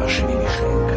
Mashiach.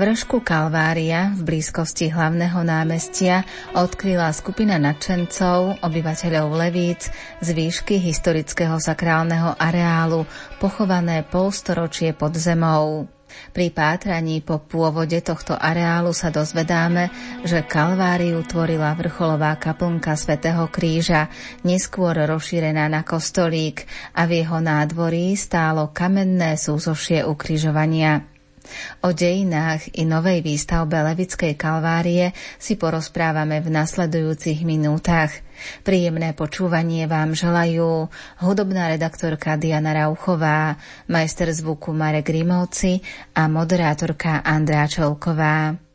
Vršku Kalvária v blízkosti hlavného námestia odkryla skupina nadšencov, obyvateľov Levíc, z výšky historického sakrálneho areálu, pochované polstoročie pod zemou. Pri pátraní po pôvode tohto areálu sa dozvedáme, že Kalváriu tvorila vrcholová kaplnka svätého Kríža, neskôr rozšírená na kostolík a v jeho nádvorí stálo kamenné súzošie ukrižovania. O dejinách i novej výstavbe Levickej kalvárie si porozprávame v nasledujúcich minútach. Príjemné počúvanie vám želajú hudobná redaktorka Diana Rauchová, majster zvuku Marek Rimovci a moderátorka Andrá Čolková.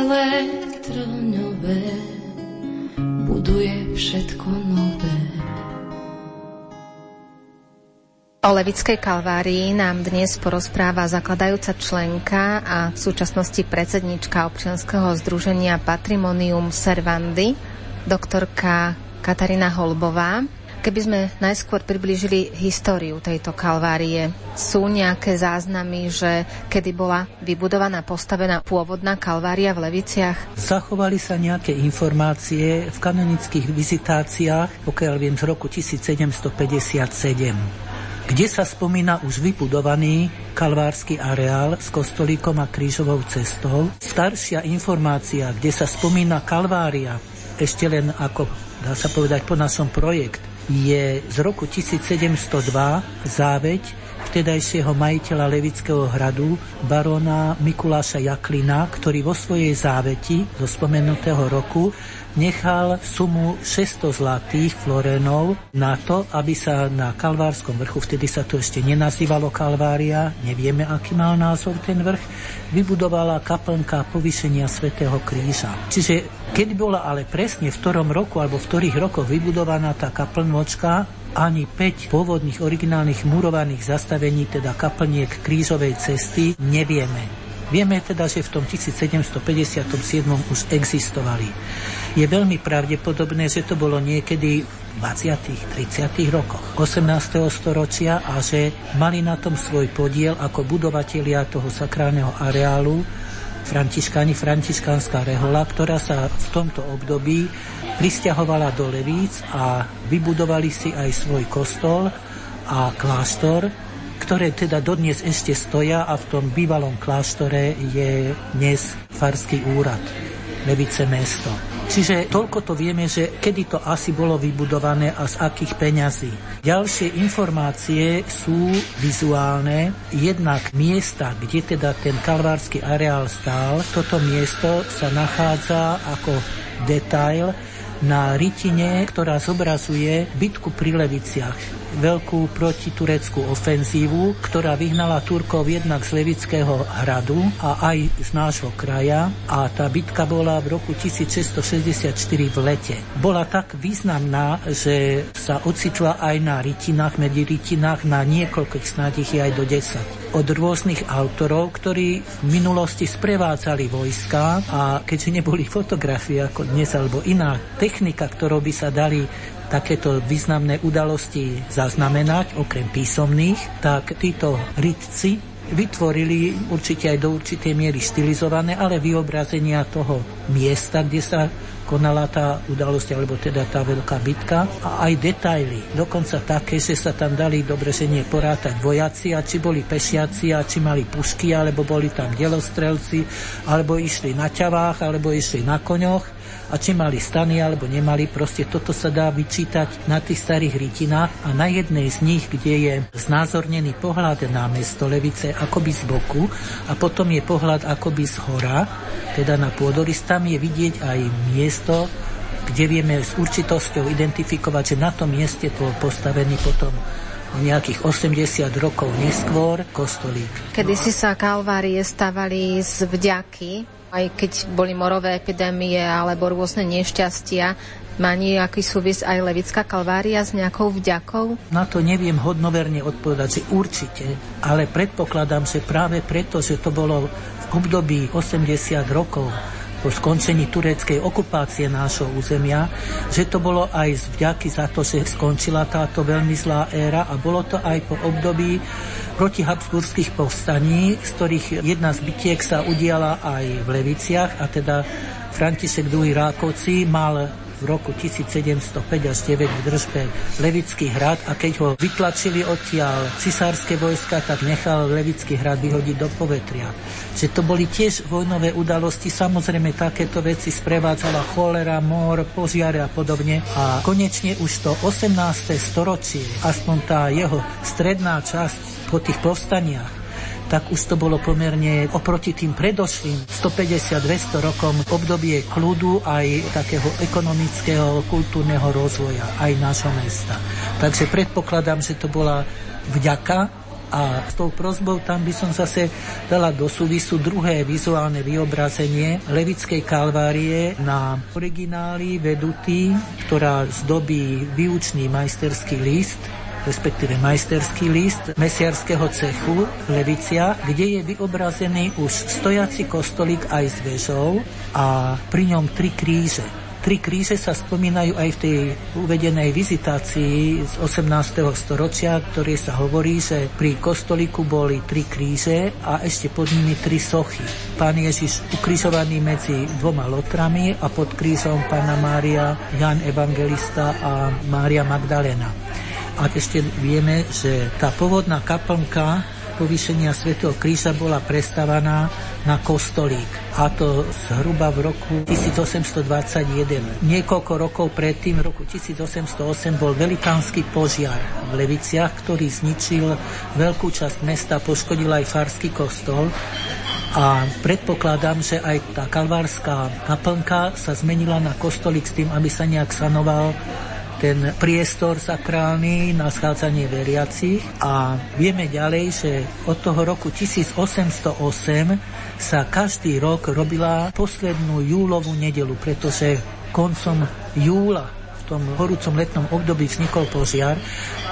Celé trňové buduje všetko nové. O Levickej kalvárii nám dnes porozpráva zakladajúca členka a v súčasnosti predsednička občianskeho združenia Patrimonium Servandy, doktorka Katarína Holbová. Keby sme najskôr priblížili históriu tejto kalvárie, sú nejaké záznamy, že kedy bola vybudovaná, postavená pôvodná kalvária v Leviciach? Zachovali sa nejaké informácie v kanonických vizitáciách, pokiaľ viem, z roku 1757 kde sa spomína už vybudovaný kalvársky areál s kostolíkom a krížovou cestou. Staršia informácia, kde sa spomína kalvária, ešte len ako, dá sa povedať, po našom projekt, je z roku 1702 záveď vtedajšieho majiteľa Levického hradu, barona Mikuláša Jaklina, ktorý vo svojej záveti zo spomenutého roku nechal sumu 600 zlatých florenov na to, aby sa na Kalvárskom vrchu, vtedy sa to ešte nenazývalo Kalvária, nevieme, aký mal názov ten vrch, vybudovala kaplnka povýšenia Svetého kríža. Čiže keď bola ale presne v ktorom roku alebo v ktorých rokoch vybudovaná tá kaplnvočka, ani 5 pôvodných originálnych murovaných zastavení, teda kaplniek krížovej cesty, nevieme. Vieme teda, že v tom 1757 už existovali. Je veľmi pravdepodobné, že to bolo niekedy v 20. 30. rokoch 18. storočia a že mali na tom svoj podiel ako budovatelia toho sakrálneho areálu Františkáni, františkánska rehola, ktorá sa v tomto období pristahovala do Levíc a vybudovali si aj svoj kostol a kláštor, ktoré teda dodnes ešte stoja a v tom bývalom kláštore je dnes farský úrad, Levice mesto. Čiže toľko to vieme, že kedy to asi bolo vybudované a z akých peňazí. Ďalšie informácie sú vizuálne. Jednak miesta, kde teda ten kalvársky areál stál, toto miesto sa nachádza ako detail na rytine, ktorá zobrazuje bitku pri Leviciach veľkú protitureckú ofenzívu, ktorá vyhnala Turkov jednak z Levického hradu a aj z nášho kraja a tá bitka bola v roku 1664 v lete. Bola tak významná, že sa ocitla aj na rytinách, medzi rytinách na niekoľkých snáď aj do 10 od rôznych autorov, ktorí v minulosti sprevádzali vojska a keďže neboli fotografie ako dnes alebo iná technika, ktorou by sa dali takéto významné udalosti zaznamenať, okrem písomných, tak títo rytci vytvorili určite aj do určitej miery štilizované, ale vyobrazenia toho miesta, kde sa konala tá udalosť, alebo teda tá veľká bitka a aj detaily. Dokonca také, že sa tam dali dobre, že nie porátať vojaci a či boli pešiaci a či mali pušky, alebo boli tam delostrelci, alebo išli na ťavách, alebo išli na koňoch a či mali stany alebo nemali, proste toto sa dá vyčítať na tých starých rytinách a na jednej z nich, kde je znázornený pohľad na mesto Levice akoby z boku a potom je pohľad akoby z hora, teda na pôdorys, tam je vidieť aj miesto, kde vieme s určitosťou identifikovať, že na tom mieste bol postavený potom nejakých 80 rokov neskôr kostolík. Kedy si sa kalvárie stavali z vďaky aj keď boli morové epidémie alebo rôzne nešťastia, má nejaký súvis aj Levická kalvária s nejakou vďakou? Na to neviem hodnoverne odpovedať, že určite, ale predpokladám, že práve preto, že to bolo v období 80 rokov po skončení tureckej okupácie nášho územia, že to bolo aj z vďaky za to, že skončila táto veľmi zlá éra a bolo to aj po období proti habsburských povstaní, z ktorých jedna z bytiek sa udiala aj v Leviciach a teda František II. Rákovci mal v roku 1705 až 9 v držbe Levický hrad a keď ho vytlačili odtiaľ cisárske vojska, tak nechal Levický hrad vyhodiť do povetria. Že to boli tiež vojnové udalosti, samozrejme takéto veci sprevádzala cholera, mor, požiare a podobne. A konečne už to 18. storočie, aspoň tá jeho stredná časť po tých povstaniach, tak už to bolo pomerne oproti tým predošlým 150-200 rokom obdobie kľudu aj takého ekonomického, kultúrneho rozvoja aj nášho mesta. Takže predpokladám, že to bola vďaka a s tou prozbou tam by som zase dala do súvisu druhé vizuálne vyobrazenie Levickej kalvárie na origináli vedutý, ktorá zdobí výučný majsterský list respektíve majsterský list mesiarského cechu Levicia, kde je vyobrazený už stojaci kostolík aj s vežou a pri ňom tri kríže. Tri kríže sa spomínajú aj v tej uvedenej vizitácii z 18. storočia, ktoré sa hovorí, že pri kostolíku boli tri kríže a ešte pod nimi tri sochy. Pán Ježiš ukrižovaný medzi dvoma lotrami a pod krížom Pána Mária, Jan Evangelista a Mária Magdalena. A ešte vieme, že tá pôvodná kaplnka povýšenia Svetého kríža bola prestavaná na kostolík. A to zhruba v roku 1821. Niekoľko rokov predtým, v roku 1808, bol velikánsky požiar v Leviciach, ktorý zničil veľkú časť mesta, poškodil aj farský kostol a predpokladám, že aj tá kalvárska kaplnka sa zmenila na kostolík s tým, aby sa nejak sanoval ten priestor sakrálny na schádzanie veriacich a vieme ďalej, že od toho roku 1808 sa každý rok robila poslednú júlovú nedelu, pretože koncom júla tom horúcom letnom období vznikol požiar,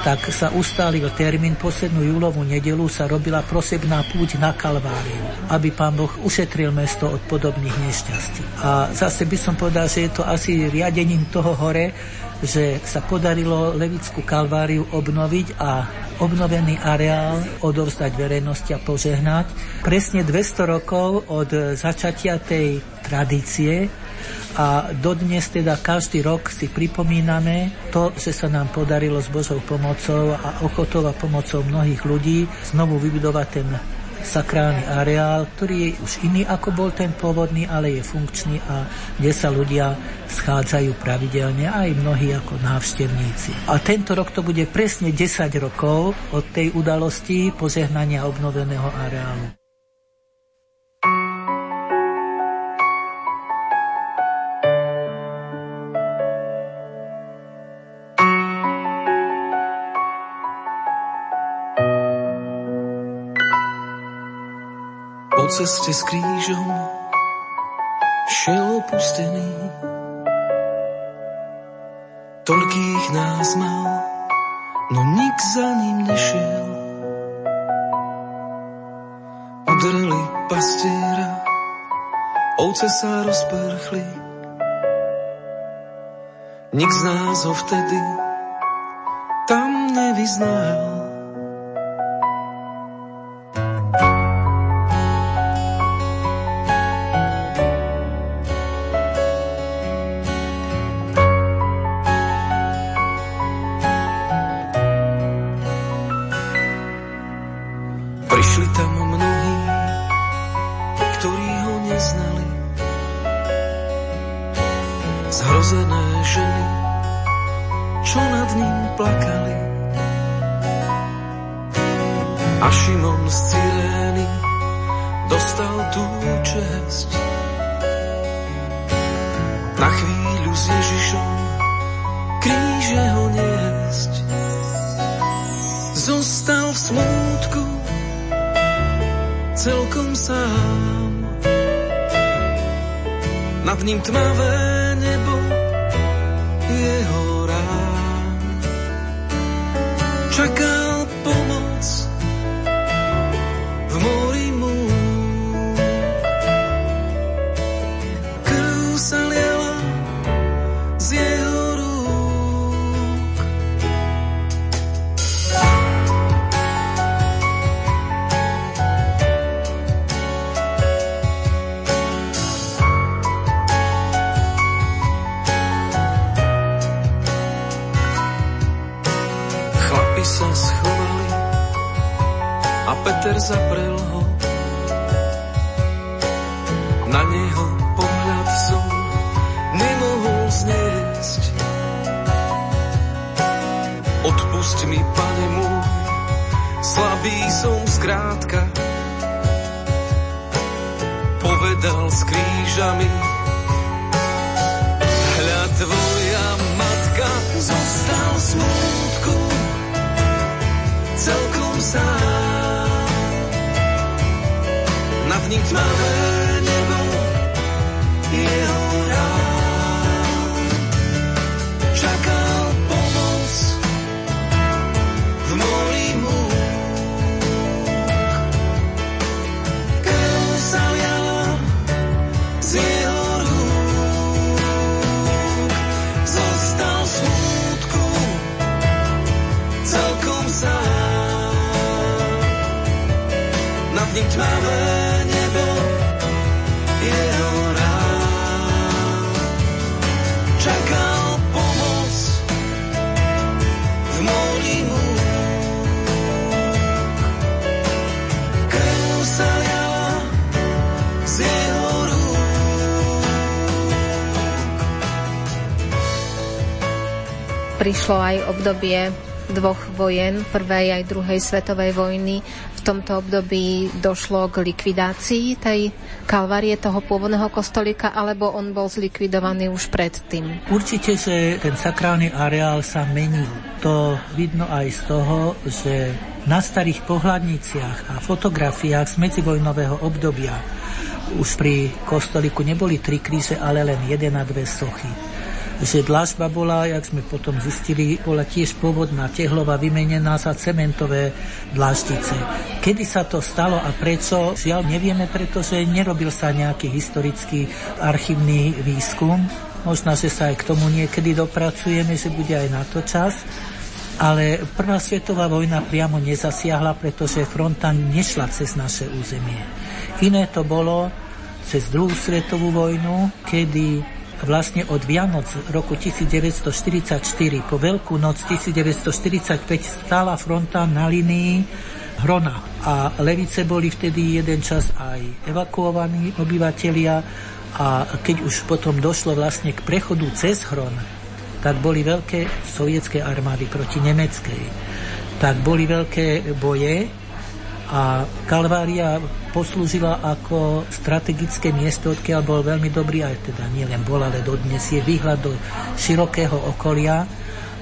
tak sa ustálil termín poslednú júlovú nedelu sa robila prosebná púť na Kalváriu, aby pán Boh ušetril mesto od podobných nešťastí. A zase by som povedal, že je to asi riadením toho hore, že sa podarilo Levickú kalváriu obnoviť a obnovený areál odovzdať verejnosti a požehnať. Presne 200 rokov od začatia tej tradície a dodnes teda každý rok si pripomíname to, že sa nám podarilo s Božou pomocou a ochotou a pomocou mnohých ľudí znovu vybudovať ten sakrálny areál, ktorý je už iný ako bol ten pôvodný, ale je funkčný a kde sa ľudia schádzajú pravidelne, aj mnohí ako návštevníci. A tento rok to bude presne 10 rokov od tej udalosti požehnania obnoveného areálu. Ceste s krížom šiel opustený. Toľkých nás mal, no nik za ním nešiel. Udreli pastiera, ovce sa rozprchli. Nik z nás ho vtedy tam nevyznal. a Peter zaprel ho. Na neho pohľad som nemohol zniesť. Odpust mi, pane môj, slabý som zkrátka. Povedal s krížami, hľa tvoja matka zostal smutku celkom sám. Nad ním Prišlo aj obdobie dvoch vojen, prvej aj druhej svetovej vojny. V tomto období došlo k likvidácii tej kalvárie toho pôvodného kostolíka, alebo on bol zlikvidovaný už predtým? Určite, že ten sakrálny areál sa menil. To vidno aj z toho, že na starých pohľadniciach a fotografiách z medzivojnového obdobia už pri kostolíku neboli tri kríže, ale len jeden a dve sochy že dlažba bola, jak sme potom zistili, bola tiež pôvodná tehlová vymenená za cementové dlaždice. Kedy sa to stalo a prečo, žiaľ nevieme, pretože nerobil sa nejaký historický archívny výskum. Možno, že sa aj k tomu niekedy dopracujeme, že bude aj na to čas. Ale prvá svetová vojna priamo nezasiahla, pretože fronta nešla cez naše územie. Iné to bolo cez druhú svetovú vojnu, kedy vlastne od Vianoc roku 1944 po Veľkú noc 1945 stála fronta na linii Hrona a Levice boli vtedy jeden čas aj evakuovaní obyvatelia a keď už potom došlo vlastne k prechodu cez Hron, tak boli veľké sovietské armády proti nemeckej. Tak boli veľké boje a Kalvária poslúžila ako strategické miesto, odkiaľ bol veľmi dobrý, aj teda nielen bol, ale dodnes je výhľad do širokého okolia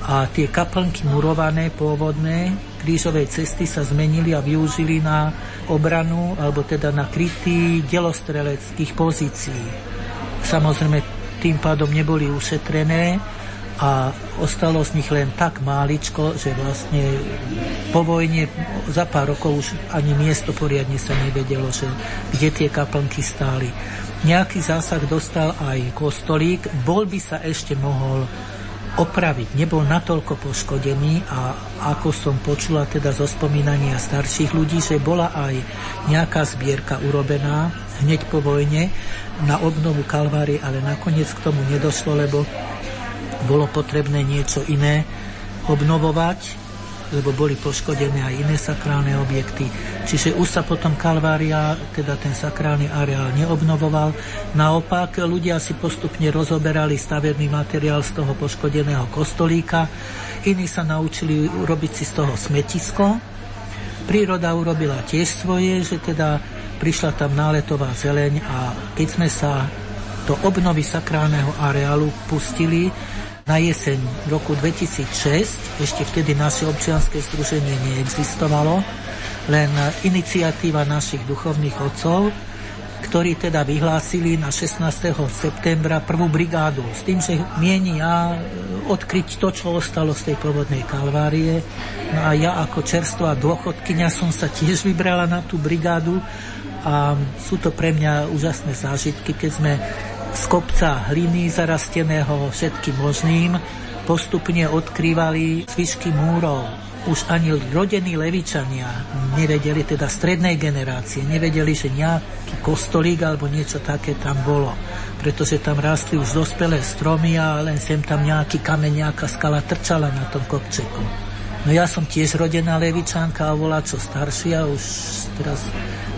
a tie kaplnky murované pôvodné krížovej cesty sa zmenili a využili na obranu alebo teda na krytý delostreleckých pozícií. Samozrejme tým pádom neboli ušetrené a ostalo z nich len tak máličko, že vlastne po vojne za pár rokov už ani miesto poriadne sa nevedelo, že kde tie kaplnky stáli. Nejaký zásah dostal aj kostolík, bol by sa ešte mohol opraviť. Nebol natoľko poškodený a ako som počula teda zo spomínania starších ľudí, že bola aj nejaká zbierka urobená hneď po vojne na obnovu Kalvárie, ale nakoniec k tomu nedošlo, lebo bolo potrebné niečo iné obnovovať, lebo boli poškodené aj iné sakrálne objekty. Čiže už sa potom Kalvária, teda ten sakrálny areál neobnovoval. Naopak, ľudia si postupne rozoberali stavebný materiál z toho poškodeného kostolíka, iní sa naučili robiť si z toho smetisko. Príroda urobila tiež svoje, že teda prišla tam náletová zeleň a keď sme sa do obnovy sakrálneho areálu pustili, na jeseň roku 2006, ešte vtedy naše občianske združenie neexistovalo, len iniciatíva našich duchovných otcov, ktorí teda vyhlásili na 16. septembra prvú brigádu s tým, že mienia odkryť to, čo ostalo z tej pôvodnej kalvárie. No a ja ako čerstvá dôchodkynia som sa tiež vybrala na tú brigádu a sú to pre mňa úžasné zážitky, keď sme z kopca hliny zarasteného všetkým možným postupne odkrývali zvyšky múrov. Už ani rodení levičania nevedeli, teda strednej generácie, nevedeli, že nejaký kostolík alebo niečo také tam bolo. Pretože tam rastli už dospelé stromy a len sem tam nejaký kameň, nejaká skala trčala na tom kopčeku. No ja som tiež rodená levičanka a volá čo staršia, už teraz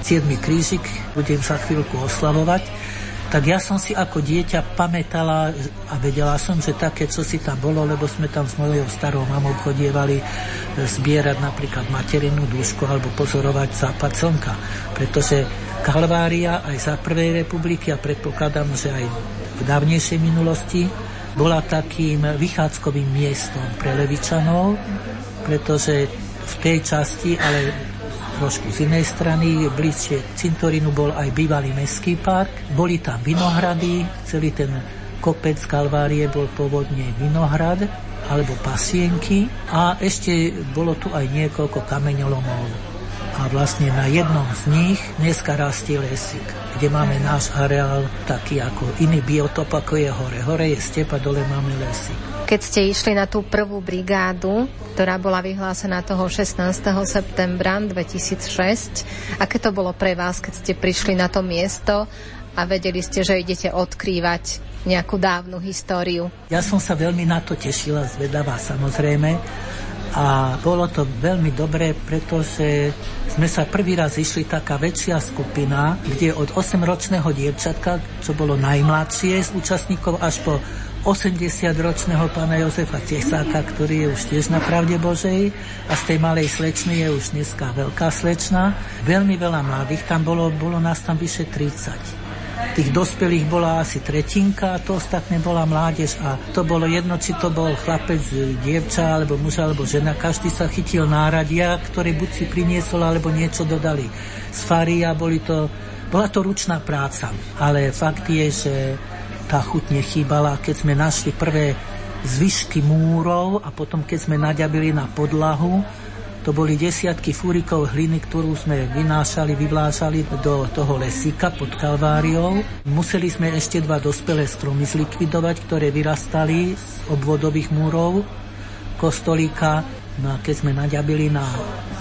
7. krížik, budem sa chvíľku oslavovať. Tak ja som si ako dieťa pamätala a vedela som, že také, čo si tam bolo, lebo sme tam s mojou starou mamou chodievali e, zbierať napríklad materinú dúšku alebo pozorovať západ slnka. Pretože Kalvária aj za Prvej republiky a predpokladám, že aj v dávnejšej minulosti bola takým vychádzkovým miestom pre Levičanov, pretože v tej časti, ale trošku z inej strany, bližšie cintorínu bol aj bývalý mestský park, boli tam vinohrady, celý ten kopec Kalvárie bol pôvodne vinohrad alebo pasienky a ešte bolo tu aj niekoľko kameňolomov a vlastne na jednom z nich dneska rastie lesík, kde máme náš areál taký ako iný biotop, ako je hore. Hore je stepa, dole máme lesík. Keď ste išli na tú prvú brigádu, ktorá bola vyhlásená toho 16. septembra 2006, aké to bolo pre vás, keď ste prišli na to miesto a vedeli ste, že idete odkrývať nejakú dávnu históriu? Ja som sa veľmi na to tešila, zvedavá samozrejme. A bolo to veľmi dobré, pretože sme sa prvý raz išli taká väčšia skupina, kde od 8-ročného dievčatka, čo bolo najmladšie z účastníkov, až po 80-ročného pána Jozefa Tesáka, ktorý je už tiež na pravde Božej a z tej malej slečny je už dneska veľká slečna. Veľmi veľa mladých, tam bolo, bolo nás tam vyše 30. Tých dospelých bola asi tretinka a to ostatné bola mládež a to bolo jedno, či to bol chlapec, dievča alebo muž alebo žena. Každý sa chytil náradia, ktoré buď si priniesol alebo niečo dodali z fary a boli to, bola to ručná práca. Ale fakt je, že tá chuť nechýbala. Keď sme našli prvé zvyšky múrov a potom keď sme naďabili na podlahu, to boli desiatky fúrikov hliny, ktorú sme vynášali, vyvlášali do toho lesíka pod Kalváriou. Museli sme ešte dva dospelé stromy zlikvidovať, ktoré vyrastali z obvodových múrov kostolíka. No a keď sme naďabili na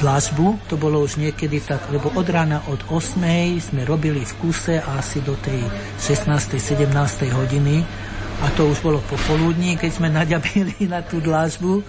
dlažbu, to bolo už niekedy tak, lebo od rána od 8 sme robili v kuse asi do tej 16. 17. hodiny a to už bolo popoludní, keď sme naďabili na tú dlažbu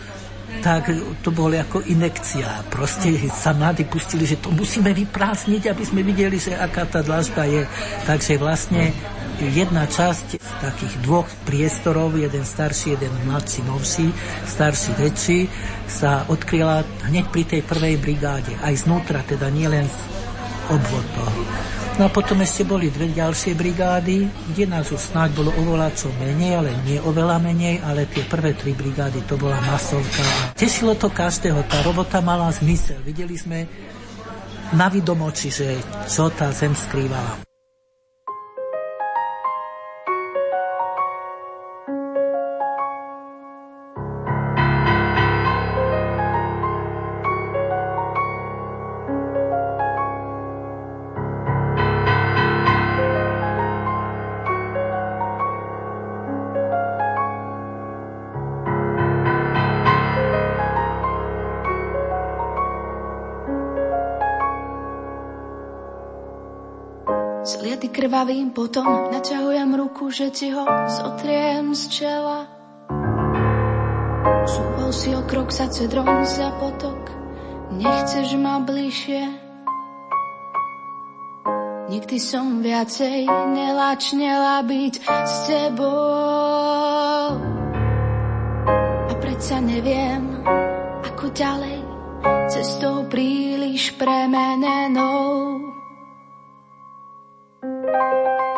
tak to bolo ako inekcia. Proste sa mladí pustili, že to musíme vyprázdniť, aby sme videli, že aká tá dlažba je. Takže vlastne jedna časť z takých dvoch priestorov, jeden starší, jeden mladší, novší, starší, väčší, sa odkryla hneď pri tej prvej brigáde. Aj znútra, teda nielen obvod toho. No a potom ešte boli dve ďalšie brigády, kde nás už snáď bolo oveľa čo menej, ale nie oveľa menej, ale tie prvé tri brigády to bola masovka. Tešilo to každého, tá robota mala zmysel. Videli sme na vidomoči, že čo tá zem skrývala. Krvavým potom naťahujem ruku, že ti ho zotriem z čela. Súval si o krok sa cedrom za potok, nechceš ma bližšie. Nikdy som viacej nelačnela byť s tebou. A predsa neviem, ako ďalej, cestou príliš premenenou. thank you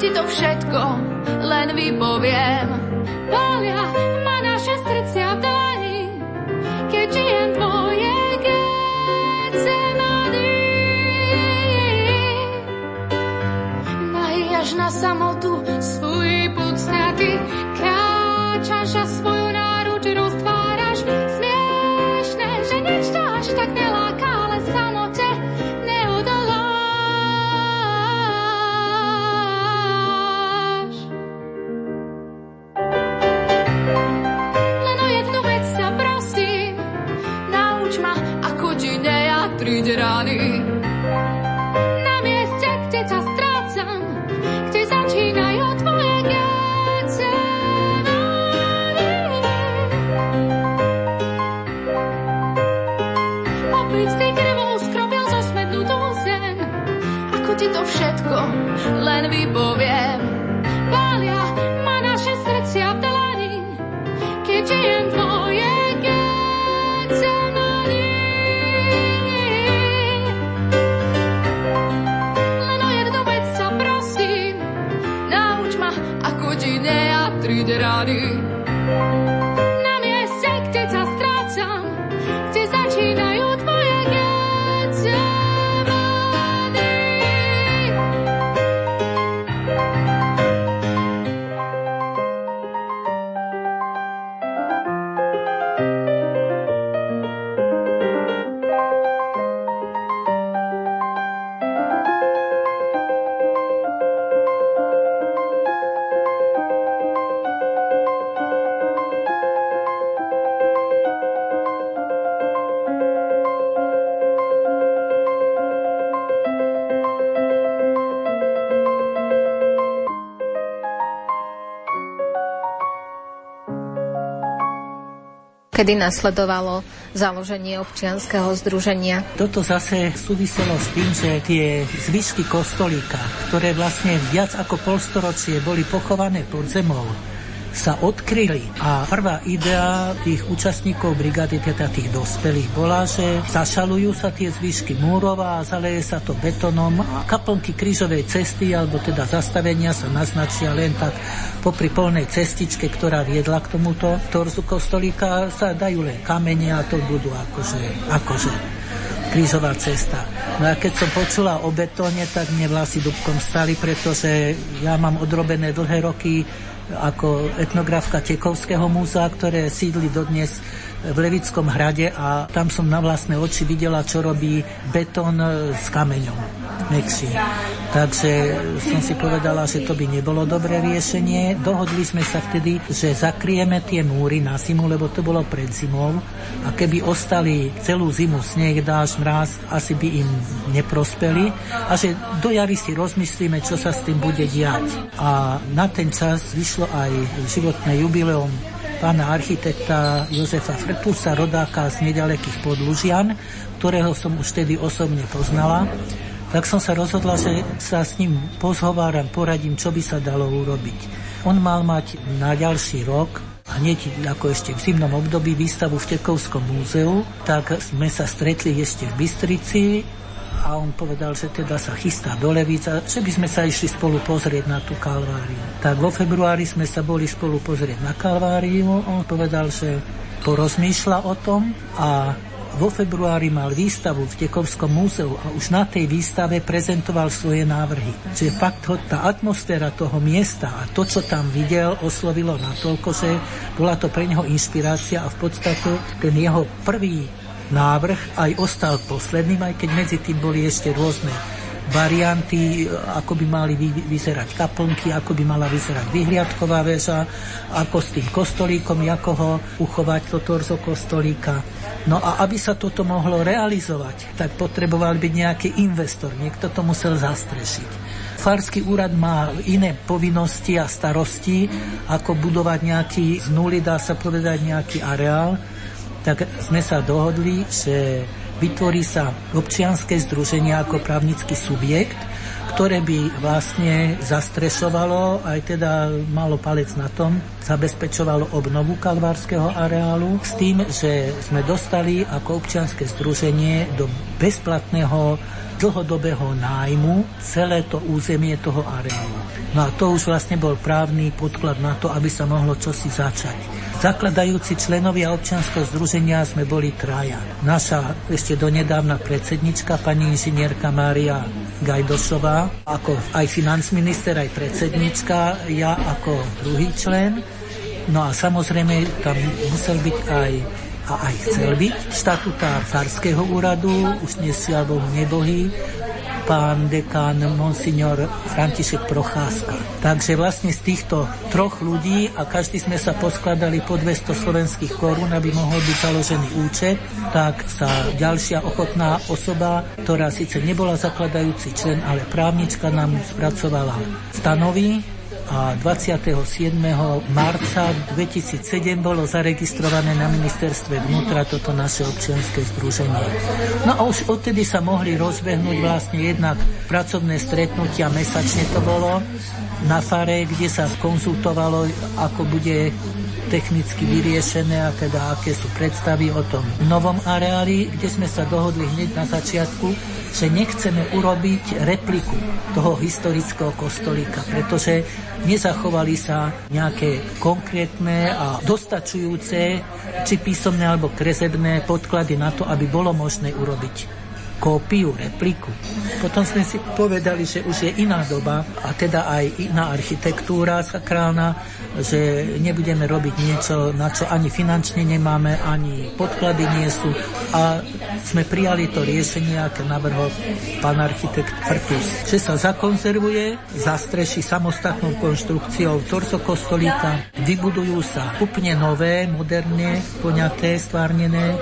ti to všetko len vypoviem. Kedy nasledovalo založenie občianskeho združenia? Toto zase súviselo s tým, že tie zvyšky kostolíka, ktoré vlastne viac ako polstoročie boli pochované pod zemou, sa odkryli. A prvá idea tých účastníkov brigády, teda tých dospelých, bola, že zašalujú sa tie zvyšky múrov a zaleje sa to betónom a kaplnky krížovej cesty, alebo teda zastavenia sa naznačia len tak popri polnej cestičke, ktorá viedla k tomuto torzu kostolíka, sa dajú len kamene a to budú akože, akože krížová cesta. No a keď som počula o betóne, tak mne vlasy dubkom stali, pretože ja mám odrobené dlhé roky ako etnografka Tekovského múzea, ktoré sídli dodnes v Levickom hrade a tam som na vlastné oči videla, čo robí betón s kameňom mekší. Takže som si povedala, že to by nebolo dobré riešenie. Dohodli sme sa vtedy, že zakrieme tie múry na zimu, lebo to bolo pred zimou a keby ostali celú zimu sneh, dáž, mráz, asi by im neprospeli a že do jary si rozmyslíme, čo sa s tým bude diať. A na ten čas vyšlo aj životné jubileum pána architekta Jozefa Frpusa, rodáka z nedalekých Podlužian, ktorého som už vtedy osobne poznala. Tak som sa rozhodla, že sa s ním pozhováram, poradím, čo by sa dalo urobiť. On mal mať na ďalší rok hneď ako ešte v zimnom období výstavu v Tekovskom múzeu, tak sme sa stretli ešte v Bystrici a on povedal, že teda sa chystá do Levica, že by sme sa išli spolu pozrieť na tú kalváriu. Tak vo februári sme sa boli spolu pozrieť na kalváriu, on povedal, že porozmýšľa o tom a vo februári mal výstavu v Tekovskom múzeu a už na tej výstave prezentoval svoje návrhy. Čiže fakt ho, tá atmosféra toho miesta a to, čo tam videl, oslovilo natoľko, že bola to pre neho inšpirácia a v podstate ten jeho prvý návrh aj ostal posledným, aj keď medzi tým boli ešte rôzne varianty, ako by mali vy, vyzerať kaplnky, ako by mala vyzerať vyhliadková väža, ako s tým kostolíkom, ako ho uchovať to torzo kostolíka. No a aby sa toto mohlo realizovať, tak potreboval byť nejaký investor, niekto to musel zastrešiť. Farský úrad má iné povinnosti a starosti, ako budovať nejaký z nuly, dá sa povedať, nejaký areál. Tak sme sa dohodli, že vytvorí sa občianske združenie ako právnický subjekt, ktoré by vlastne zastrešovalo, aj teda malo palec na tom, zabezpečovalo obnovu kalvárskeho areálu s tým, že sme dostali ako občianske združenie do bezplatného dlhodobého nájmu celé to územie toho areálu. No a to už vlastne bol právny podklad na to, aby sa mohlo čosi začať. Zakladajúci členovia občianského združenia sme boli traja. Naša ešte donedávna predsednička, pani inžinierka Mária Gajdošová, ako aj financminister, aj predsednička, ja ako druhý člen. No a samozrejme tam musel byť aj a aj chcel byť štatutár Farského úradu, už dnes alebo nebohý, pán dekán monsignor František Procházka. Takže vlastne z týchto troch ľudí a každý sme sa poskladali po 200 slovenských korún, aby mohol byť založený účet, tak sa ďalšia ochotná osoba, ktorá síce nebola zakladajúci člen, ale právnička nám spracovala stanovy a 27. marca 2007 bolo zaregistrované na ministerstve vnútra toto naše občianske združenie. No a už odtedy sa mohli rozbehnúť vlastne jednak pracovné stretnutia, mesačne to bolo, na fare, kde sa konzultovalo, ako bude technicky vyriešené a teda aké sú predstavy o tom novom areáli, kde sme sa dohodli hneď na začiatku, že nechceme urobiť repliku toho historického kostolíka, pretože nezachovali sa nejaké konkrétne a dostačujúce či písomné alebo kresebné podklady na to, aby bolo možné urobiť kópiu, repliku. Potom sme si povedali, že už je iná doba a teda aj iná architektúra sakrálna, že nebudeme robiť niečo, na čo ani finančne nemáme, ani podklady nie sú. A sme prijali to riešenie, aké navrhol pán architekt Frtus, že sa zakonzervuje, zastreší samostatnou konštrukciou torso kostolíka, vybudujú sa úplne nové, moderne poňaté, stvárnené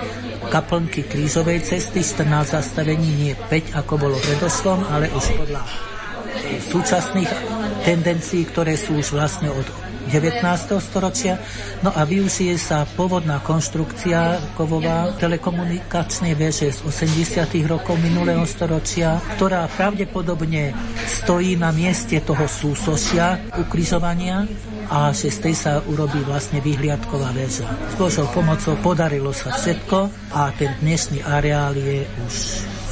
kaplnky krížovej cesty, 14 zastavení, nie 5, ako bolo predošlom, ale už podľa súčasných tendencií, ktoré sú už vlastne od 19. storočia. No a využije sa pôvodná konštrukcia kovová telekomunikačnej veže z 80. rokov minulého storočia, ktorá pravdepodobne stojí na mieste toho súsošia ukrižovania a že z tej sa urobí vlastne vyhliadková väža. S Božou pomocou podarilo sa všetko a ten dnešný areál je už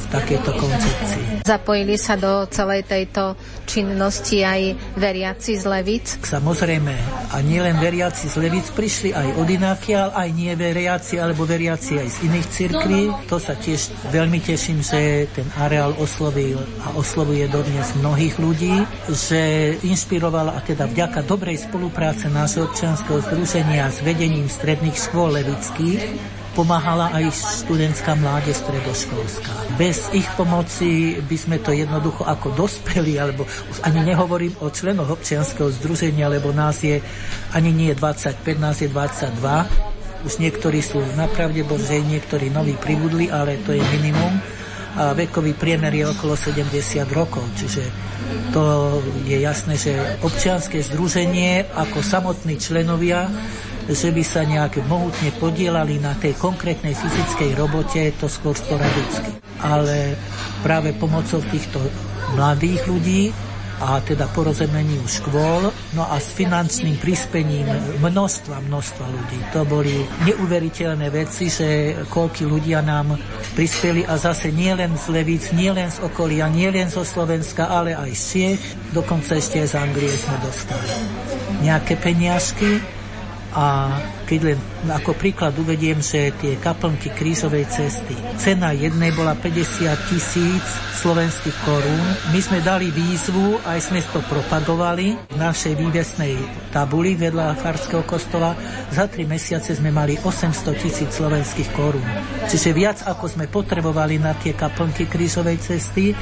takéto koncepcii. Zapojili sa do celej tejto činnosti aj veriaci z Levic? Samozrejme, a nielen veriaci z Levic, prišli aj od inakiaľ, aj nie veriaci, alebo veriaci aj z iných cirkví. To sa tiež veľmi teším, že ten areál oslovil a oslovuje dodnes mnohých ľudí, že inšpirovala a teda vďaka dobrej spolupráce nášho občianského združenia s vedením stredných škôl levických pomáhala aj študentská mládež stredoškolská. Bez ich pomoci by sme to jednoducho ako dospeli, alebo už ani nehovorím o členoch občianského združenia, lebo nás je ani nie 25, nás je 22. Už niektorí sú napravde bože, niektorí noví pribudli, ale to je minimum. A vekový priemer je okolo 70 rokov, čiže to je jasné, že občianské združenie ako samotní členovia že by sa nejak mohutne podielali na tej konkrétnej fyzickej robote, to skôr sporadicky. Ale práve pomocou týchto mladých ľudí a teda porozumeniu škôl, no a s finančným prispením množstva, množstva ľudí. To boli neuveriteľné veci, že koľky ľudia nám prispeli a zase nie len z Levíc, nie len z okolia, nie zo Slovenska, ale aj z Čiech, dokonca ešte z Anglie sme dostali. Nejaké peniažky, a keď len ako príklad uvediem, že tie kaplnky krížovej cesty, cena jednej bola 50 tisíc slovenských korún. My sme dali výzvu, aj sme to propagovali v našej vývesnej tabuli vedľa Farského kostola. Za tri mesiace sme mali 800 tisíc slovenských korún. Čiže viac ako sme potrebovali na tie kaplnky krížovej cesty,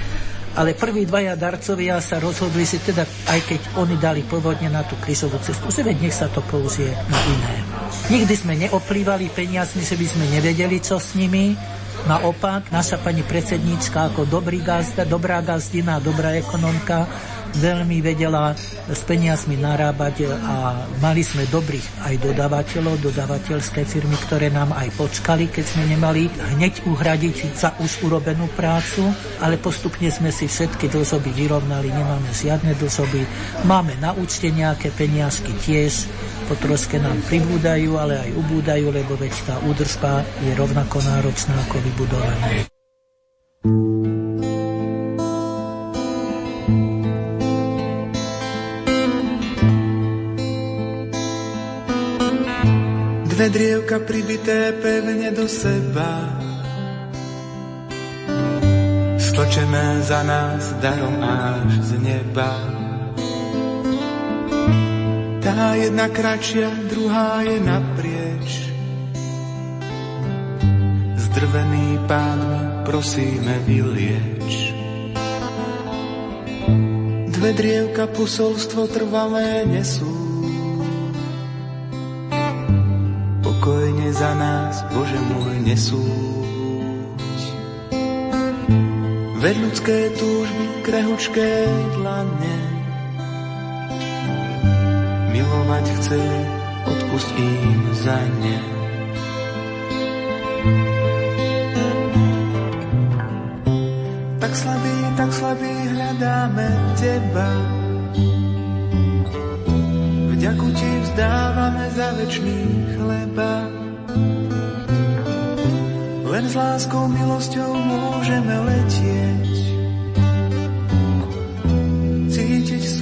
ale prví dvaja darcovia sa rozhodli, že teda aj keď oni dali pôvodne na tú krížovú cestu, že nech sa to použije na iné. Nikdy sme neoplývali peniazmi, že by sme nevedeli, čo s nimi, Naopak, naša pani predsedníčka ako dobrý gazda, dobrá gazdina, dobrá ekonomka veľmi vedela s peniazmi narábať a mali sme dobrých aj dodávateľov, dodávateľské firmy, ktoré nám aj počkali, keď sme nemali hneď uhradiť za už urobenú prácu, ale postupne sme si všetky dlžoby vyrovnali, nemáme žiadne dlžoby, máme na účte nejaké peniazky tiež, po troške nám pribúdajú, ale aj ubúdajú, lebo veď tá údržba je rovnako náročná ako vybudovanie. Dve drievka pribité pevne do seba Stočené za nás darom až z neba Tá jedna kratšia, druhá je naprieč. Zdrvený pán prosíme vylieč. Dve drievka posolstvo trvalé nesú. Pokojne za nás, Bože môj, nesúď. Veď ľudské túžby, krehučké dlane, milovať chce, odpust im za ne. Tak slabý, tak slabý hľadáme Teba, Vďaku ti vzdávame za večný chleba. Len s láskou, milosťou môžeme letieť.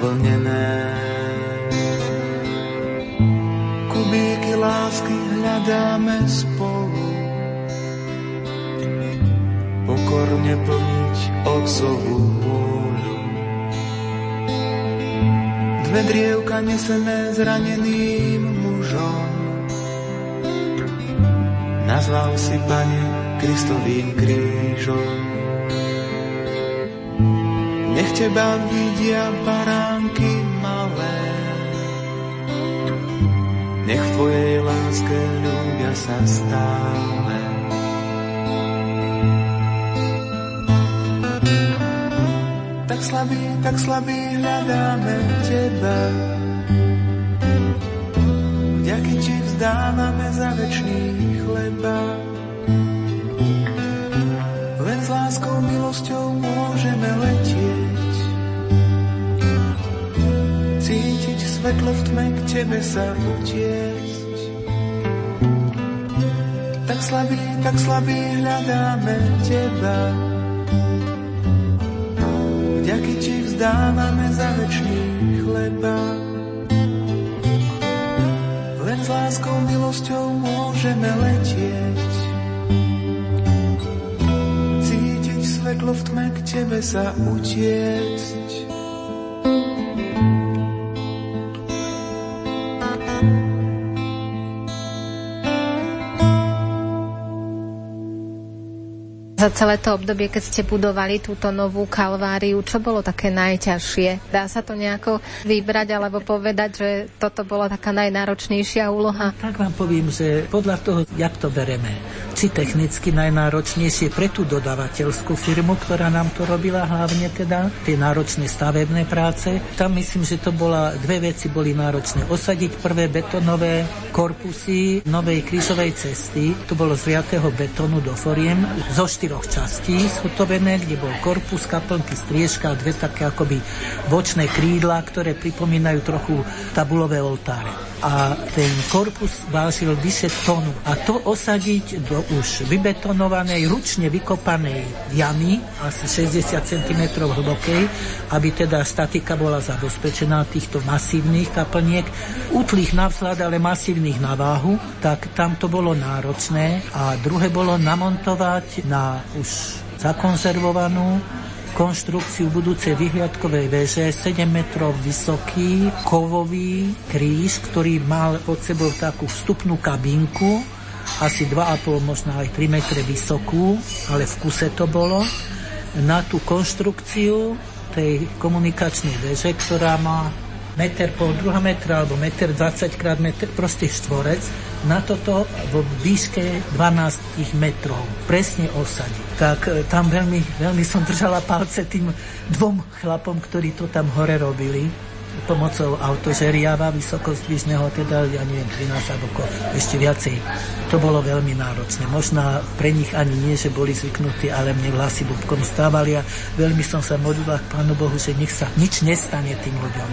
Snehu zvlnené. lásky hľadáme spolu. Pokorne plniť otcovú vôľu. Dve drievka nesené zraneným mužom. Nazval si, Pane, Kristovým krížom. Nech Teba vidia baránky Nech v Tvojej láske ľúbia sa stále. Tak slabý, tak slabý hľadáme Teba. Vďaky Ti vzdávame za večný chleba. Len s láskou, milosťou môžeme letieť svetlo v tme, k tebe sa utiesť. Tak slabý, tak slabý hľadáme teba. Vďaky ti vzdávame za večný chleba. Len s láskou, milosťou môžeme letieť. Cítiť svetlo v tme, k tebe sa utiesť. Za celé to obdobie, keď ste budovali túto novú kalváriu, čo bolo také najťažšie? Dá sa to nejako vybrať alebo povedať, že toto bola taká najnáročnejšia úloha? Tak vám poviem, že podľa toho, jak to bereme, či technicky najnáročnejšie pre tú dodávateľskú firmu, ktorá nám to robila hlavne teda, tie náročné stavebné práce. Tam myslím, že to bola, dve veci boli náročné. Osadiť prvé betonové korpusy novej krížovej cesty, to bolo z riatého betónu do foriem, zo štyroch častí zhotovené, kde bol korpus, kaplnky, striežka a dve také akoby bočné krídla, ktoré pripomínajú trochu tabulové oltáre. A ten korpus vážil vyše tonu. A to osadiť do už vybetonovanej, ručne vykopanej jamy, asi 60 cm hlbokej, aby teda statika bola zabezpečená týchto masívnych kaplniek, utlých na vzhľad, ale masívnych na váhu, tak tam to bolo náročné. A druhé bolo namontovať na už zakonzervovanú konštrukciu budúcej vyhliadkovej veže 7 metrov vysoký kovový kríž, ktorý mal pod sebou takú vstupnú kabinku, asi 2,5, možno aj 3 metre vysokú, ale v kuse to bolo, na tú konštrukciu tej komunikačnej veže, ktorá má meter pol, druhá metra alebo meter 20 krát meter, proste štvorec, na toto vo výške 12 metrov presne osadiť. Tak e, tam veľmi, veľmi som držala palce tým dvom chlapom, ktorí to tam hore robili pomocou autožeriava vysokozdvižného, teda ja neviem, 13 alebo ešte viacej. To bolo veľmi náročné. Možno pre nich ani nie, že boli zvyknutí, ale mne vlasy bubkom stávali a veľmi som sa modlila k Pánu Bohu, že nech sa nič nestane tým ľuďom.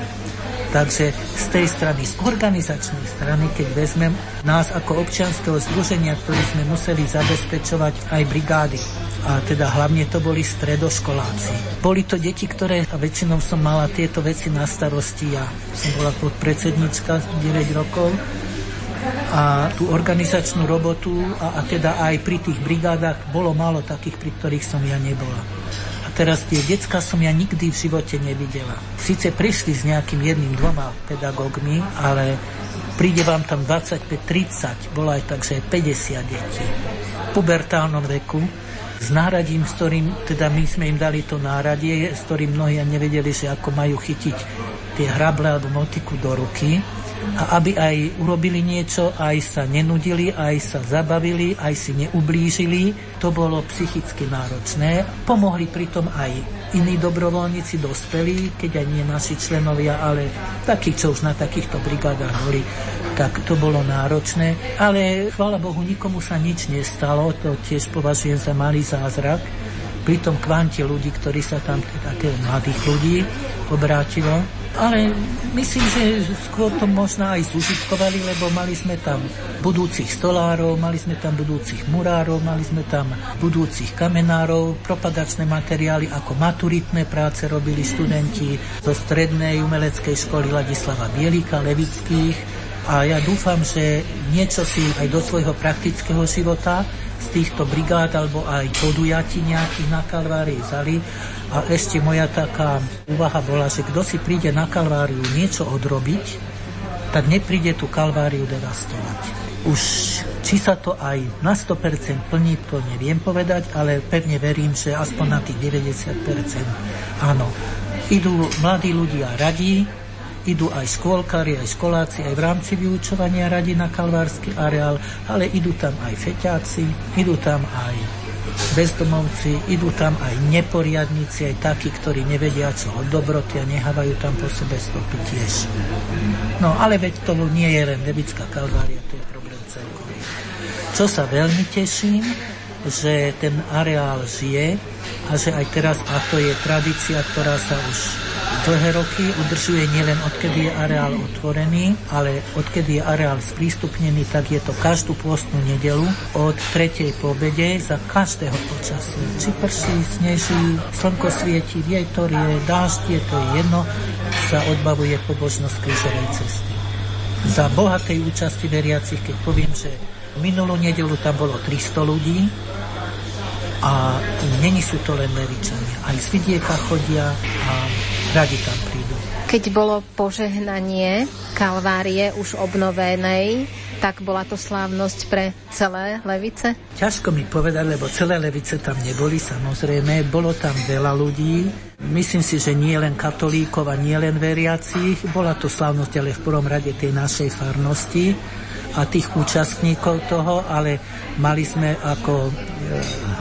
Takže z tej strany, z organizačnej strany, keď vezmem nás ako občianského združenia, ktorý sme museli zabezpečovať aj brigády, a teda hlavne to boli stredoškoláci. Boli to deti, ktoré, a väčšinou som mala tieto veci na starosti, ja som bola podpredsednička 9 rokov, a tú organizačnú robotu a, a teda aj pri tých brigádach bolo málo takých, pri ktorých som ja nebola. Teraz tie decka som ja nikdy v živote nevidela. Sice prišli s nejakým jedným, dvoma pedagógmi, ale príde vám tam 25-30, bolo aj tak, že 50 detí. V pubertálnom veku s náradím, s ktorým, teda my sme im dali to náradie, s ktorým mnohí nevedeli, že ako majú chytiť tie hrable alebo motiku do ruky a aby aj urobili niečo, aj sa nenudili, aj sa zabavili, aj si neublížili. To bolo psychicky náročné. Pomohli pritom aj iní dobrovoľníci dospelí, keď aj nie naši členovia, ale takí, čo už na takýchto brigádach boli, tak to bolo náročné. Ale chvála Bohu, nikomu sa nič nestalo, to tiež považujem za malý zázrak. Pri tom kvante ľudí, ktorí sa tam, teda mladých ľudí, obrátilo ale myslím, že skôr to možno aj zužitkovali, lebo mali sme tam budúcich stolárov, mali sme tam budúcich murárov, mali sme tam budúcich kamenárov, propagačné materiály ako maturitné práce robili študenti zo strednej umeleckej školy Ladislava Bielika, Levických. A ja dúfam, že niečo si aj do svojho praktického života z týchto brigád alebo aj podujatí nejakých na Kalvárii vzali a ešte moja taká úvaha bola, že kto si príde na Kalváriu niečo odrobiť, tak nepríde tú Kalváriu devastovať. Už či sa to aj na 100% plní, to neviem povedať, ale pevne verím, že aspoň na tých 90% áno. Idú mladí ľudia radí, idú aj škôlkári, aj školáci, aj v rámci vyučovania radí na kalvársky areál, ale idú tam aj feťáci, idú tam aj bezdomovci, idú tam aj neporiadníci, aj takí, ktorí nevedia čo od dobroty a nehávajú tam po sebe stopy tiež. No ale veď to nie je len Levická kalvária, to je problém celkový. Čo sa veľmi teším, že ten areál žije a že aj teraz, a to je tradícia, ktorá sa už dlhé roky udržuje nielen odkedy je areál otvorený, ale odkedy je areál sprístupnený, tak je to každú pôstnu nedelu od tretej po za každého počasia. Či prší, sneží, slnko svieti, vietor je, dážď je, to je jedno, sa odbavuje pobožnosť krížovej cesty. Za bohatej účasti veriacich, keď poviem, že minulú nedelu tam bolo 300 ľudí, a není sú to len Levičania. Aj z vidieka chodia a radi tam prídu. Keď bolo požehnanie Kalvárie už obnovenej, tak bola to slávnosť pre celé Levice? Ťažko mi povedať, lebo celé Levice tam neboli, samozrejme. Bolo tam veľa ľudí. Myslím si, že nie len katolíkov a nie len veriacich. Bola to slávnosť, ale v prvom rade tej našej farnosti a tých účastníkov toho, ale mali sme ako e,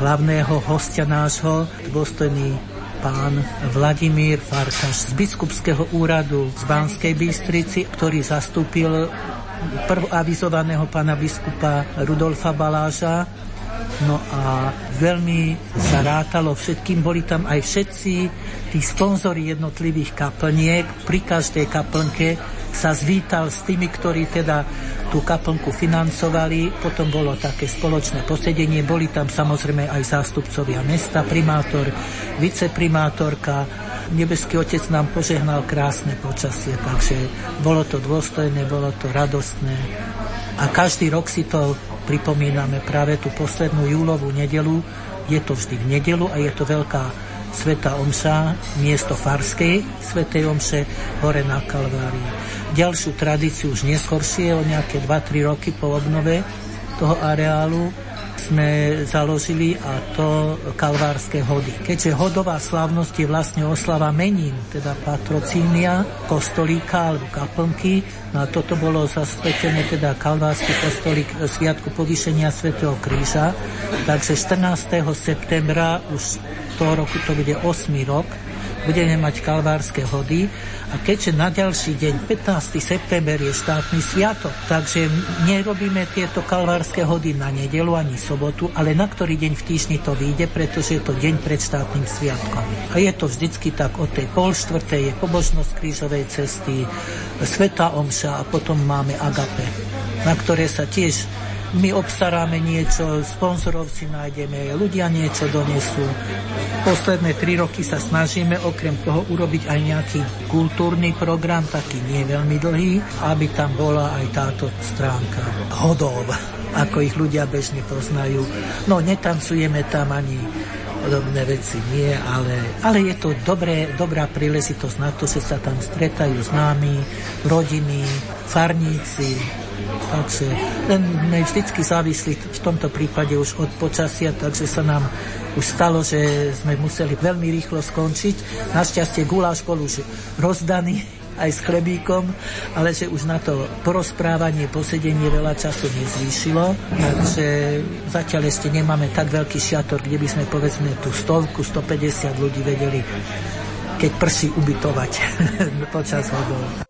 hlavného hostia nášho dôstojný pán Vladimír Farkaš z biskupského úradu z Banskej Bystrici, ktorý zastúpil avizovaného pána biskupa Rudolfa Baláža. No a veľmi sa rátalo všetkým, boli tam aj všetci tí sponzori jednotlivých kaplniek. Pri každej kaplnke sa zvítal s tými, ktorí teda tú kaplnku financovali. Potom bolo také spoločné posedenie. Boli tam samozrejme aj zástupcovia mesta, primátor, viceprimátorka. Nebeský otec nám požehnal krásne počasie, takže bolo to dôstojné, bolo to radostné. A každý rok si to pripomíname práve tú poslednú júlovú nedelu. Je to vždy v nedelu a je to veľká Sveta Omša, miesto Farskej Svetej Omše, hore na Kalvárii. Ďalšiu tradíciu už neskôršie, o nejaké 2-3 roky po obnove toho areálu, sme založili a to kalvárske hody. Keďže hodová slávnosť je vlastne oslava menín, teda patrocínia, kostolíka alebo kaplnky, no a toto bolo zasvetené teda kalvársky kostolík Sviatku povýšenia svätého Kríža, takže 14. septembra už toho roku to bude 8 rok, budeme mať kalvárske hody a keďže na ďalší deň, 15. september je štátny sviatok, takže nerobíme tieto kalvárske hody na nedelu ani sobotu, ale na ktorý deň v týždni to vyjde, pretože je to deň pred štátnym sviatkom. A je to vždycky tak od tej pol štvrtej je pobožnosť krížovej cesty, Sveta Omša a potom máme Agape, na ktoré sa tiež my obstaráme niečo, sponzorov si nájdeme, ľudia niečo donesú. Posledné tri roky sa snažíme okrem toho urobiť aj nejaký kultúrny program, taký nie veľmi dlhý, aby tam bola aj táto stránka hodov, ako ich ľudia bežne poznajú. No netancujeme tam ani podobné veci nie, ale, ale je to dobré, dobrá príležitosť na to, že sa tam stretajú s nami, rodiny, farníci, Takže len sme vždycky závisli v tomto prípade už od počasia, takže sa nám už stalo, že sme museli veľmi rýchlo skončiť. Našťastie guláš bol už rozdaný aj s chlebíkom, ale že už na to porozprávanie, posedenie veľa času nezvýšilo, takže zatiaľ ešte nemáme tak veľký šiator, kde by sme povedzme tú stovku, 150 ľudí vedeli keď prší ubytovať počas hodov.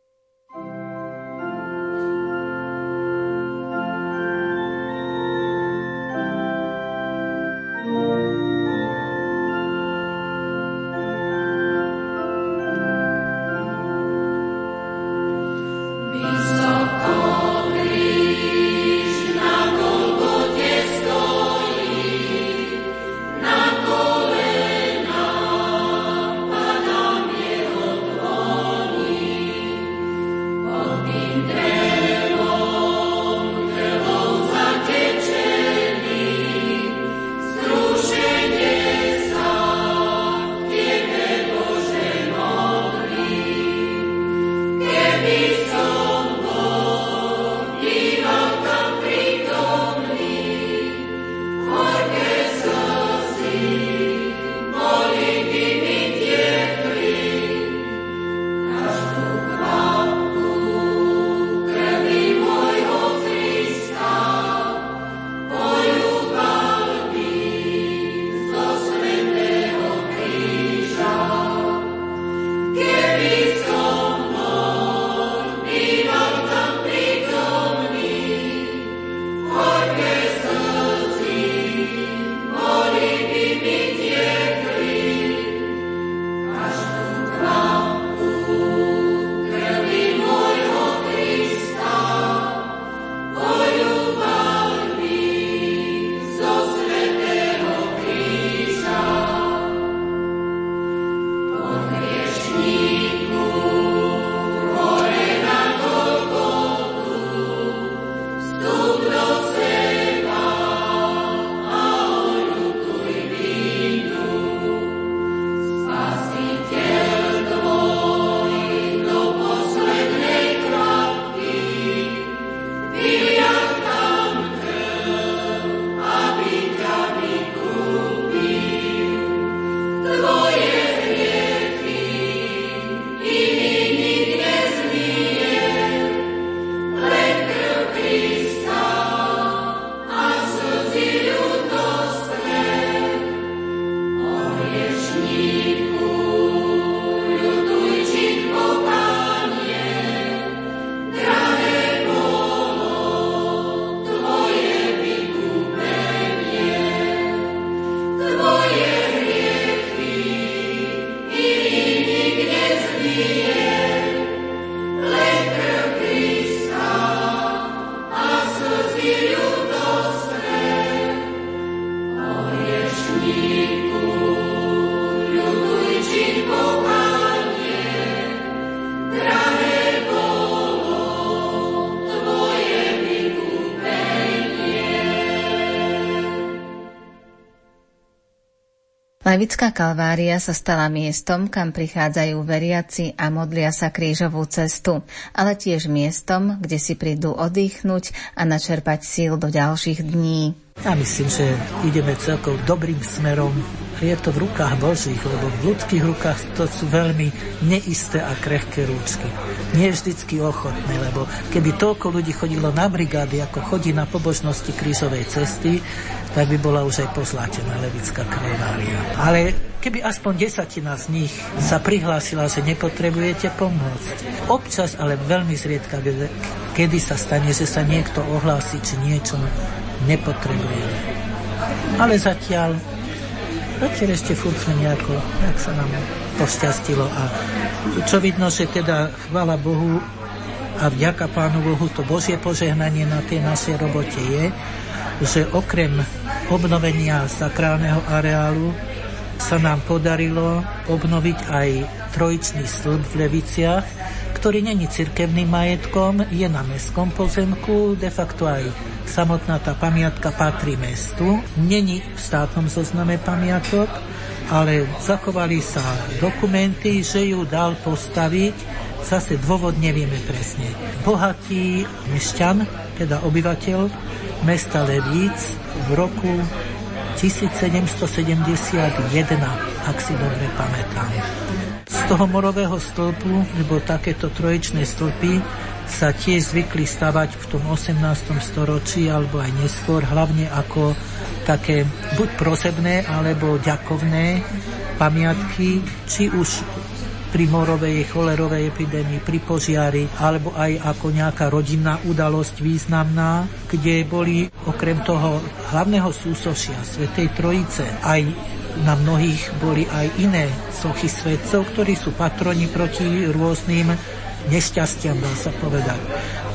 Levická kalvária sa stala miestom, kam prichádzajú veriaci a modlia sa krížovú cestu, ale tiež miestom, kde si prídu oddychnúť a načerpať síl do ďalších dní. Ja myslím, že ideme celkom dobrým smerom je to v rukách Božích, lebo v ľudských rukách to sú veľmi neisté a krehké rúčky. Nie vždycky ochotné, lebo keby toľko ľudí chodilo na brigády, ako chodí na pobožnosti krízovej cesty, tak by bola už aj pozlátená levická kalvária. Ale keby aspoň desatina z nich sa prihlásila, že nepotrebujete pomôcť. Občas, ale veľmi zriedka, kedy sa stane, že sa niekto ohlási, či niečo nepotrebuje. Ale zatiaľ zatiaľ ešte furt sme nejako, jak sa nám pošťastilo. A čo vidno, že teda chvala Bohu a vďaka Pánu Bohu to Božie požehnanie na tej našej robote je, že okrem obnovenia sakrálneho areálu sa nám podarilo obnoviť aj trojičný stĺp v Leviciach, ktorý není cirkevným majetkom, je na mestskom pozemku, de facto aj samotná tá pamiatka patrí mestu, není v státnom zozname pamiatok, ale zachovali sa dokumenty, že ju dal postaviť, zase dôvod nevieme presne. Bohatý mešťan, teda obyvateľ mesta Levíc v roku 1771, ak si dobre pamätám. Z toho morového stĺpu, nebo takéto trojičné stĺpy, sa tiež zvykli stavať v tom 18. storočí alebo aj neskôr, hlavne ako také buď prosebné alebo ďakovné pamiatky, či už pri morovej, cholerovej epidémii, pri požiari, alebo aj ako nejaká rodinná udalosť významná, kde boli okrem toho hlavného súsošia Svetej Trojice aj na mnohých boli aj iné sochy svetcov, ktorí sú patroni proti rôznym nešťastiam, dá sa povedať.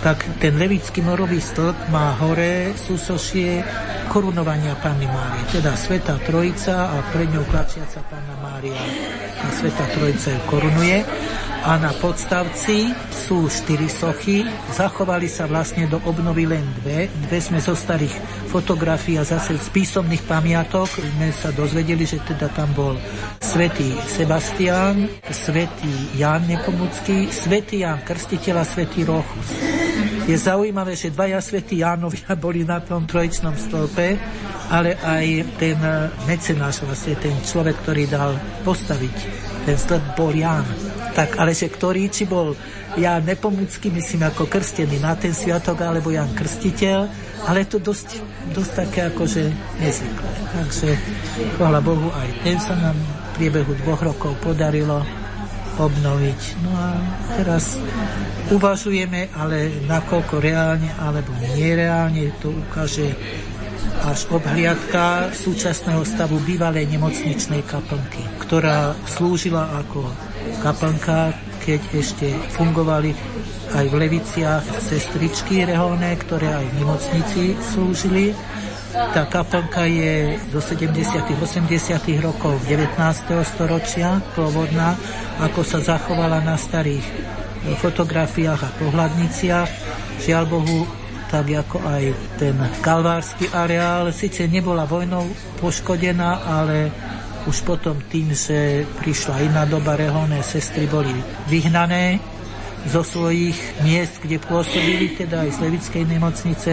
Tak ten levický morový stĺp má hore súsošie korunovania Panny Márie, teda Sveta Trojica a pred ňou klačiaca Panna Mária. A Sveta Trojica ju korunuje a na podstavci sú štyri sochy. Zachovali sa vlastne do obnovy len dve. Dve sme zo starých fotografií a zase z písomných pamiatok sme sa dozvedeli, že teda tam bol svätý Sebastián, svätý Ján Nepomucký, svätý Ján Krstiteľ a svätý Rochus. Je zaujímavé, že dvaja svätí Jánovia boli na tom trojičnom stĺpe, ale aj ten mecenáš, vlastne ten človek, ktorý dal postaviť ten stĺp, bol Ján. Tak, ale že ktorý, či bol Ján Nepomucký, myslím, ako krstený na ten sviatok, alebo Ján Krstiteľ, ale to dosť, dosť také akože nezvyklé. Takže, chvála Bohu, aj ten sa nám v priebehu dvoch rokov podarilo obnoviť. No a teraz uvažujeme, ale nakoľko reálne alebo nereálne to ukáže až obhliadka súčasného stavu bývalej nemocničnej kaplnky, ktorá slúžila ako kaplnka, keď ešte fungovali aj v Leviciach sestričky reholné, ktoré aj v nemocnici slúžili tá kaplnka je zo 70 80 rokov 19. storočia pôvodná, ako sa zachovala na starých fotografiách a pohľadniciach. Žiaľ Bohu, tak ako aj ten kalvársky areál, síce nebola vojnou poškodená, ale už potom tým, že prišla iná doba, reholné sestry boli vyhnané zo svojich miest, kde pôsobili, teda aj z Levickej nemocnice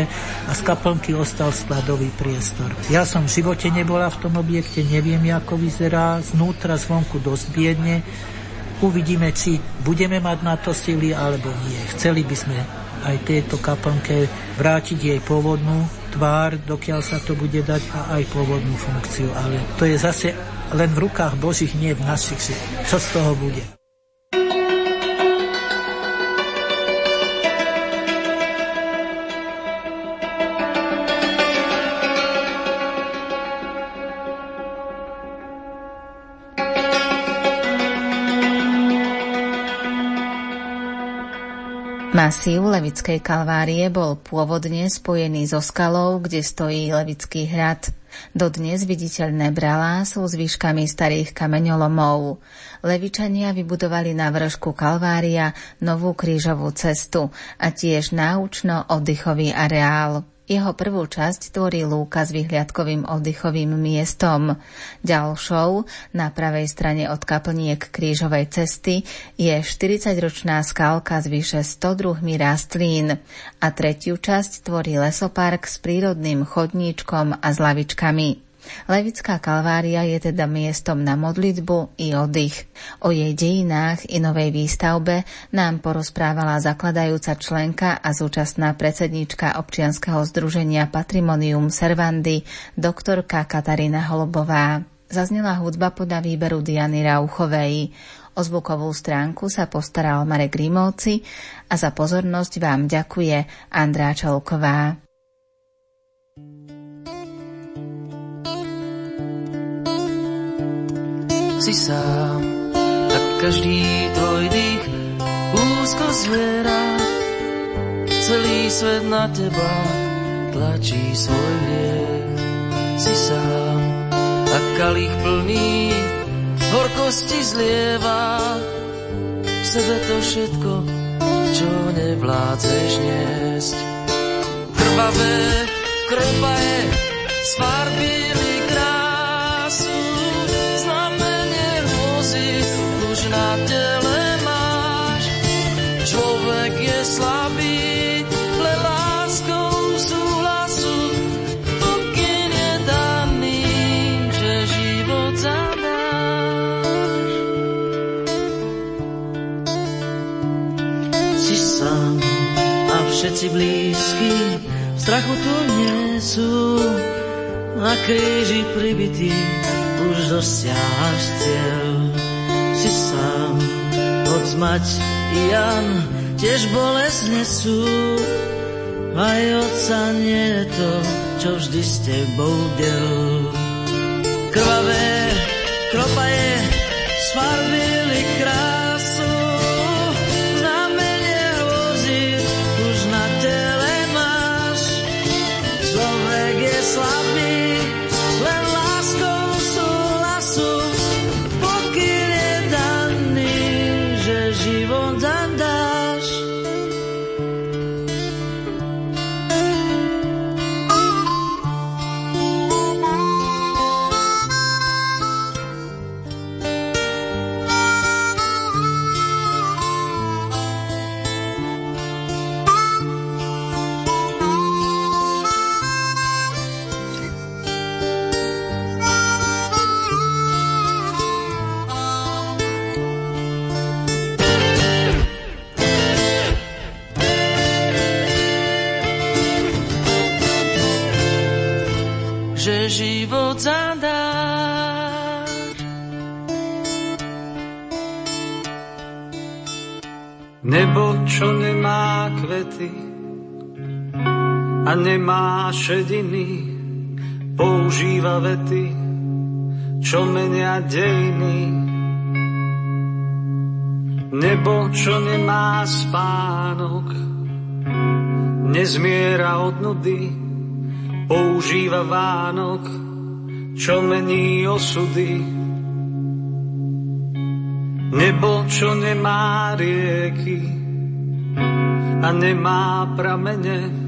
a z kaplnky ostal skladový priestor. Ja som v živote nebola v tom objekte, neviem, ako vyzerá, znútra, zvonku dosť biedne. Uvidíme, či budeme mať na to sily, alebo nie. Chceli by sme aj tejto kaplnke vrátiť jej pôvodnú tvár, dokiaľ sa to bude dať a aj pôvodnú funkciu. Ale to je zase len v rukách Božích, nie v našich, čo z toho bude. Masív Levickej kalvárie bol pôvodne spojený so skalou, kde stojí Levický hrad. Dodnes viditeľné bralá sú zvyškami starých kameňolomov. Levičania vybudovali na vršku Kalvária novú krížovú cestu a tiež náučno-oddychový areál. Jeho prvú časť tvorí lúka s vyhliadkovým oddychovým miestom. Ďalšou, na pravej strane od kaplniek krížovej cesty, je 40-ročná skalka s vyše 100 druhmi rastlín a tretiu časť tvorí lesopark s prírodným chodníčkom a s lavičkami. Levická kalvária je teda miestom na modlitbu i oddych. O jej dejinách i novej výstavbe nám porozprávala zakladajúca členka a súčasná predsedníčka občianskeho združenia Patrimonium Servandy, doktorka Katarína Holubová. Zaznela hudba podľa výberu Diany Rauchovej. O zvukovú stránku sa postaral Marek Rímovci a za pozornosť vám ďakuje Andrá Čolková. Si sám a každý tvoj dých úzko zviera. Celý svet na teba tlačí svoj hriech. Si sám a kalich plný horkosti zlieva. V sebe to všetko, čo nevládzeš niesť. Krvavé, krpa je, všetci blízky, v strachu tu nie sú, na kríži pribitý, už dosiahaš cieľ si sám. Hoď mať i Jan tiež bolesť nesú, aj otca nie je to, čo vždy s tebou del. Krvavé kropaje sfarbili krásu, šediny, používa vety, čo menia dejiny. Nebo, čo nemá spánok, nezmiera od nudy, používa Vánok, čo mení osudy. Nebo, čo nemá rieky a nemá pramene,